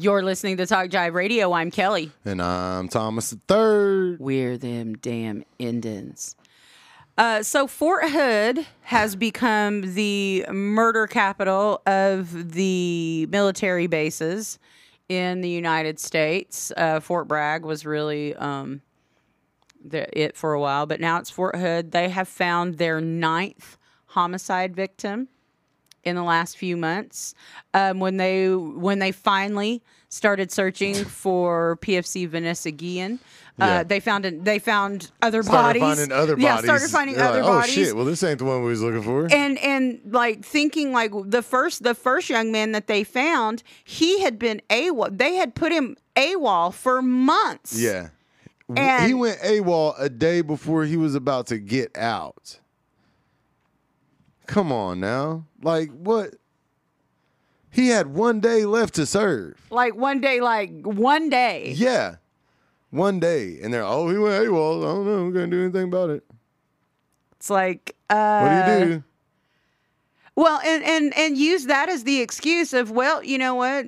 You're listening to Talk Jive Radio. I'm Kelly. And I'm Thomas the Third. We're them damn Indians. Uh, so Fort Hood has become the murder capital of the military bases in the United States. Uh, Fort Bragg was really um, the, it for a while, but now it's Fort Hood. They have found their ninth homicide victim in the last few months. Um, when they when they finally started searching for PFC Vanessa Guillen, uh, Yeah. they found an, they found other Started bodies. finding other bodies. Yeah, started finding They're other like, bodies. Oh shit! Well, this ain't the one we was looking for. and and like thinking like the first the first young man that they found, he had been AWOL. They had put him AWOL for months. yeah, And- he went AWOL a day before he was about to get out. Come on now, like what? He had one day left to serve. Like one day, like one day. Yeah, one day, and they're oh he went AWOL. I don't know. We're gonna do anything about it. It's like uh What do you do? Well, and and and use that as the excuse of well, you know what,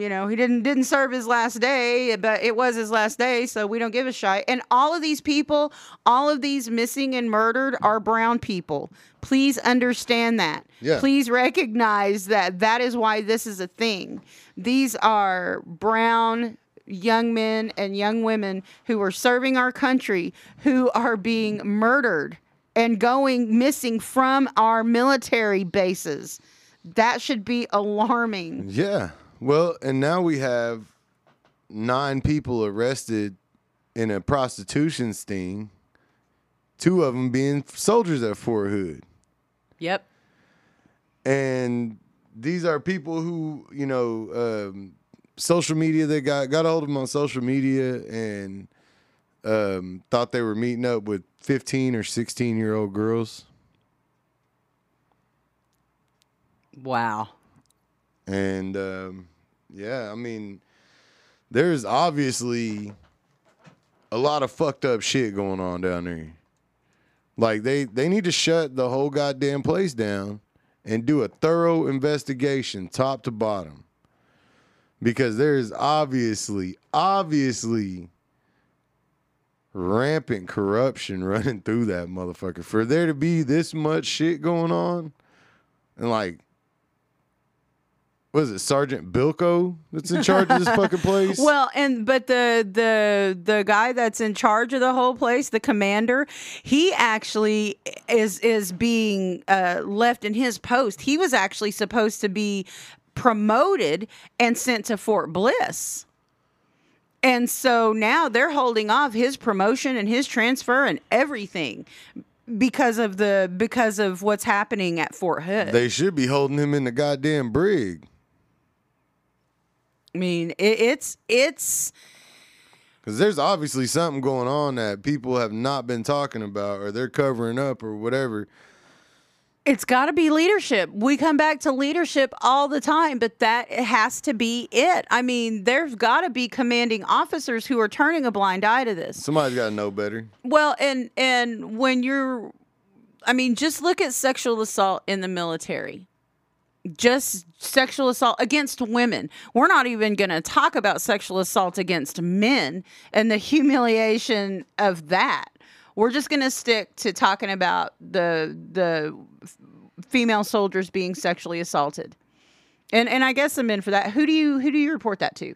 you know he didn't didn't serve his last day, but it was his last day, so we don't give a shit. And all of these people, all of these missing and murdered are brown people. Please understand that. Yeah. Please recognize that that is why this is a thing. These are brown young men and young women who are serving our country who are being murdered and going missing from our military bases. That should be alarming. Yeah. Well, and now we have nine people arrested in a prostitution sting. Two of them being soldiers at Fort Hood. Yep. and these are people who you know um, social media they got got a hold of them on social media and um, thought they were meeting up with 15 or 16 year old girls Wow. and um, yeah i mean there's obviously a lot of fucked up shit going on down there. Like they they need to shut the whole goddamn place down and do a thorough investigation top to bottom. Because there's obviously obviously rampant corruption running through that motherfucker. For there to be this much shit going on and like what is it sergeant bilko that's in charge of this fucking place Well, and but the the the guy that's in charge of the whole place, the commander, he actually is is being uh, left in his post. He was actually supposed to be promoted and sent to Fort Bliss. And so now they're holding off his promotion and his transfer and everything because of the because of what's happening at Fort Hood. they should be holding him in the goddamn brig I mean, it, it's it's Because there's obviously something going on that people have not been talking about or they're covering up or whatever. It's got to be leadership. We come back to leadership all the time, but that has to be it. I mean, there's got to be commanding officers who are turning a blind eye to this. Somebody's got to know better. Well, and and when you're I mean, just look at sexual assault in the military. Just sexual assault against women. We're not even going to talk about sexual assault against men and the humiliation of that. We're just going to stick to talking about the the female soldiers being sexually assaulted. And and I guess the men for that. Who do you who do you report that to?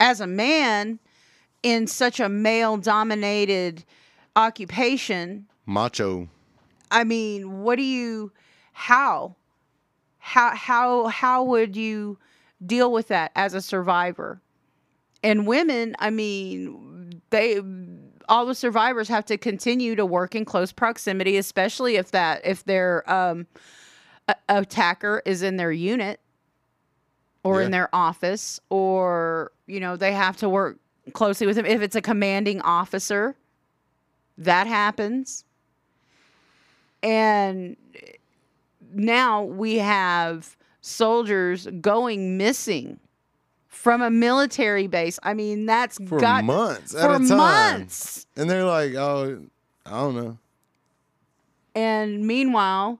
As a man in such a male dominated occupation, Macho. I mean, what do you how how how how would you deal with that as a survivor? And women, I mean, they all the survivors have to continue to work in close proximity, especially if that if their um a- attacker is in their unit or in their office or you know, they have to work closely with them if it's a commanding officer. That happens. And now we have soldiers going missing from a military base. I mean, that's For got months at for a time. months. And they're like, oh, I don't know. And meanwhile,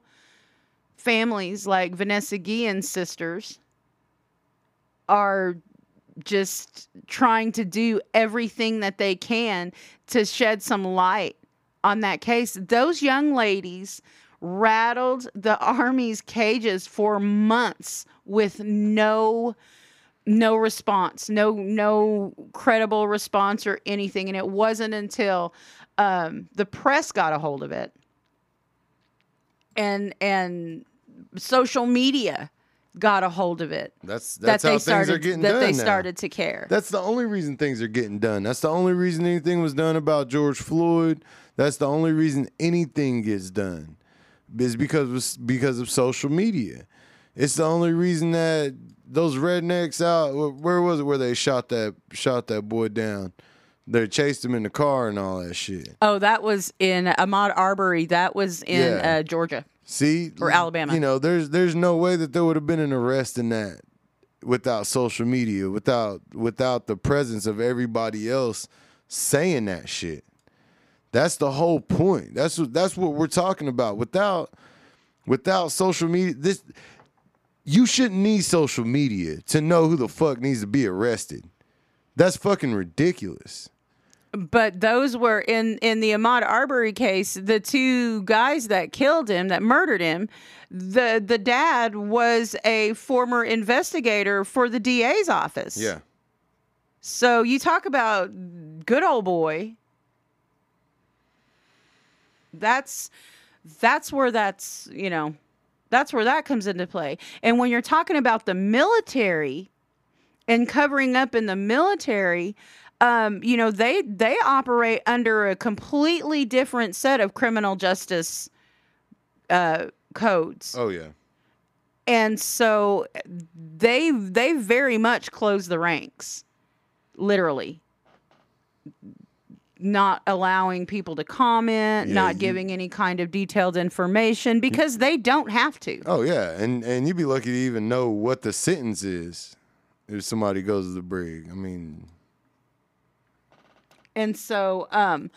families like Vanessa Guillen's sisters are just trying to do everything that they can to shed some light on that case. Those young ladies rattled the army's cages for months with no no response no no credible response or anything and it wasn't until um, the press got a hold of it and and social media got a hold of it That's that's that how they things started are getting that done they now. started to care That's the only reason things are getting done. That's the only reason anything was done about George Floyd. That's the only reason anything gets done. Is because of, because of social media. It's the only reason that those rednecks out where was it where they shot that shot that boy down? They chased him in the car and all that shit. oh that was in ahmaud arbery that was in Yeah. uh, georgia See, Or Alabama. You know, there's there's no way that there would have been an arrest in that without social media, without without the presence of everybody else saying that shit. That's the whole point. That's what that's what we're talking about. Without without social media, this you shouldn't need social media to know who the fuck needs to be arrested. That's fucking ridiculous. but those were in in the Ahmaud Arbery case, the two guys that killed him, that murdered him, the the dad was a former investigator for the DA's office. Yeah. So you talk about good old boy. That's that's where that's, you know, that's where that comes into play. And when you're talking about the military and covering up in the military, um, you know, they they operate under a completely different set of criminal justice uh, codes Oh yeah. and so they they very much close the ranks literally not allowing people to comment Yeah, not you- giving any kind of detailed information because they don't have to. Oh yeah, and and you'd be lucky to even know what the sentence is if somebody goes to the brig. I mean, and so um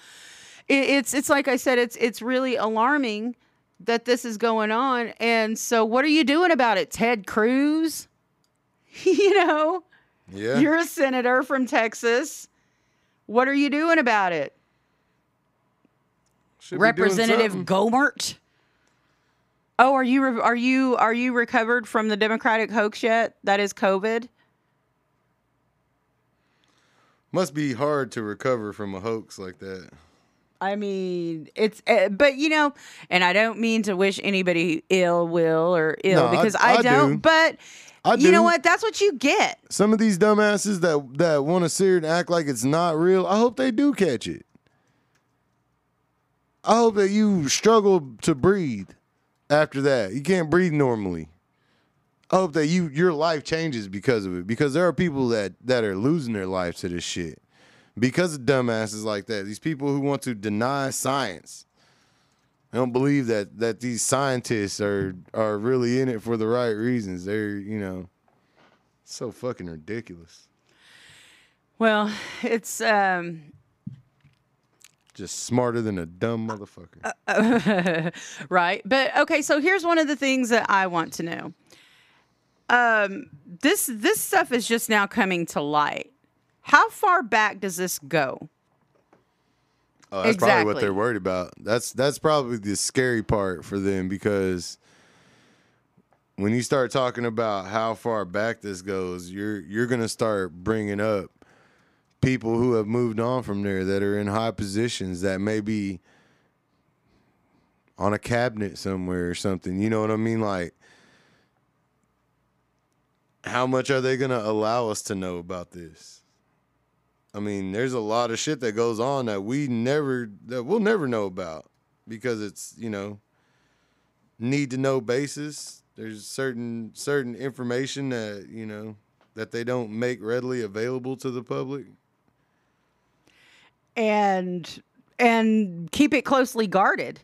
it, it's it's like i said it's it's really alarming that this is going on. And so what are you doing about it ted cruz? You know? Yeah, You're a senator from Texas. What are you doing about it? Should Representative. Gohmert. Oh, are you re- are you are you recovered from the Democratic hoax yet? That is COVID. Must be hard to recover from a hoax like that. I mean, it's uh, but you know, and I don't mean to wish anybody ill will or ill No, I- because I, I don't. do. But I you know what? That's what you get. Some of these dumbasses that that want to sit here and act like it's not real. I hope they do catch it. I hope that you struggle to breathe after that. You can't breathe normally. I hope that you your life changes because of it. Because there are people that that are losing their lives to this shit because of dumbasses like that. These people who want to deny science. I don't believe that that these scientists are are really in it for the right reasons. They're you know so fucking ridiculous. Well, it's um Just smarter than a dumb motherfucker. right. But okay, so here's one of the things that I want to know. Um, this this stuff is just now coming to light. How far back does this go? Oh, that's probably what they're worried about. That's that's probably the scary part for them because when you start talking about how far back this goes, you're you're gonna start bringing up people who have moved on from there that are in high positions that may be on a cabinet somewhere or something. You know what I mean? Like, how much are they gonna allow us to know about this? I mean, there's a lot of shit that goes on that we never that we'll never know about because it's, you know, need to know basis. There's certain certain information that, you know, that they don't make readily available to the public. And and keep it closely guarded.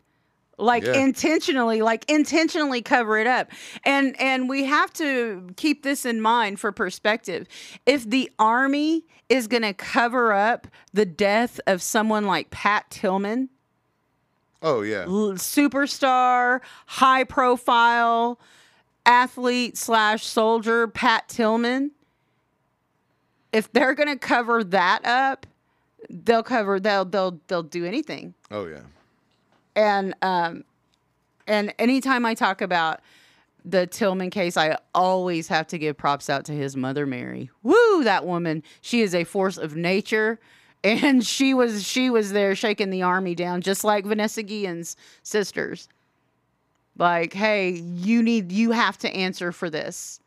Like Yeah. intentionally, like intentionally cover it up. And and we have to keep this in mind for perspective. If the army is going to cover up the death of someone like Pat Tillman, Oh yeah. superstar, high profile athlete slash soldier Pat Tillman. if they're gonna cover that up, they'll cover they'll they'll they'll do anything. Oh yeah. And um and anytime I talk about the Tillman case, I always have to give props out to his mother Mary. Woo, that woman. She is a force of nature. And she was she was there shaking the army down, just like Vanessa Guillen's sisters. Like, hey, you need you have to answer for this.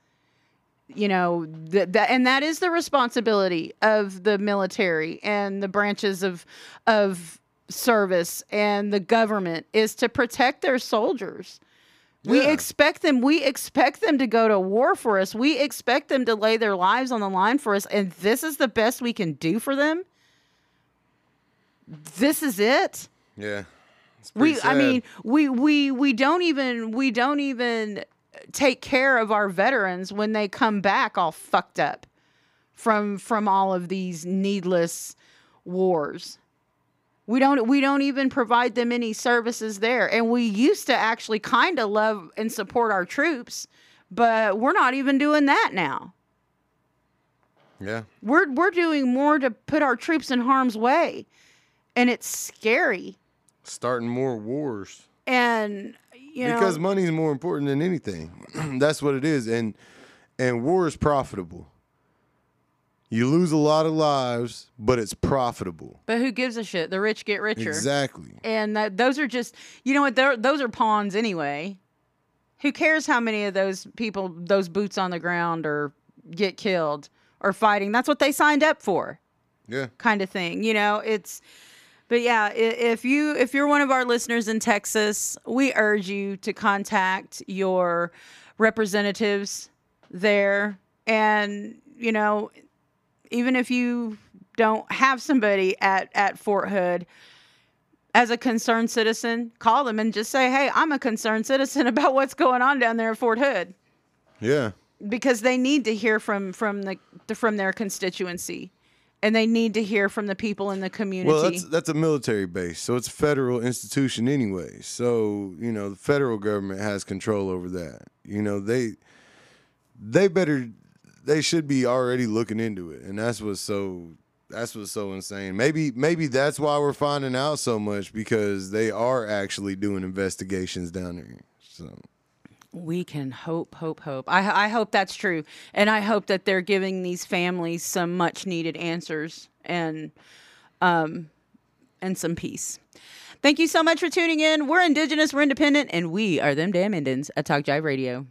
You know, that that and that is the responsibility of the military and the branches of of service and the government is to protect their soldiers. We expect them we expect them to go to war for us. We expect them to lay their lives on the line for us and this is the best we can do for them. This is it Yeah. We pretty i mean we we we don't even we don't even take care of our veterans when they come back all fucked up from from all of these needless wars we don't we don't even provide them any services there and we used to actually kind of love and support our troops but we're not even doing that now Yeah. we're we're doing more to put our troops in harm's way and it's scary Starting more wars. and you know because money's more important than anything. That's what it is, and and war is profitable. You lose a lot of lives, but it's profitable. But who gives a shit? The rich get richer. Exactly. And that, those are just, you know what? Those are pawns anyway. Who cares how many of those people, those boots on the ground, or get killed or fighting? That's what they signed up for, Yeah. kind of thing. You know, it's. But yeah, if you if you're one of our listeners in Texas, we urge you to contact your representatives there, and you know, even if you don't have somebody at at Fort Hood as a concerned citizen, call them and just say, "Hey, I'm a concerned citizen about what's going on down there at Fort Hood," Yeah. because they need to hear from from the from their constituency, and they need to hear from the people in the community. Well, that's that's a military base, so it's a federal institution anyway. So you know, the federal government has control over that. You know, they they better they should be already looking into it, and that's what's so that's what's so insane. Maybe maybe that's why we're finding out so much because they are actually doing investigations down there. So we can hope, hope, hope. I, I hope that's true, and I hope that they're giving these families some much needed answers and um and some peace. Thank you so much for tuning in. We're Indigenous, we're independent, and we are them damn Indians at Talk Jive Radio.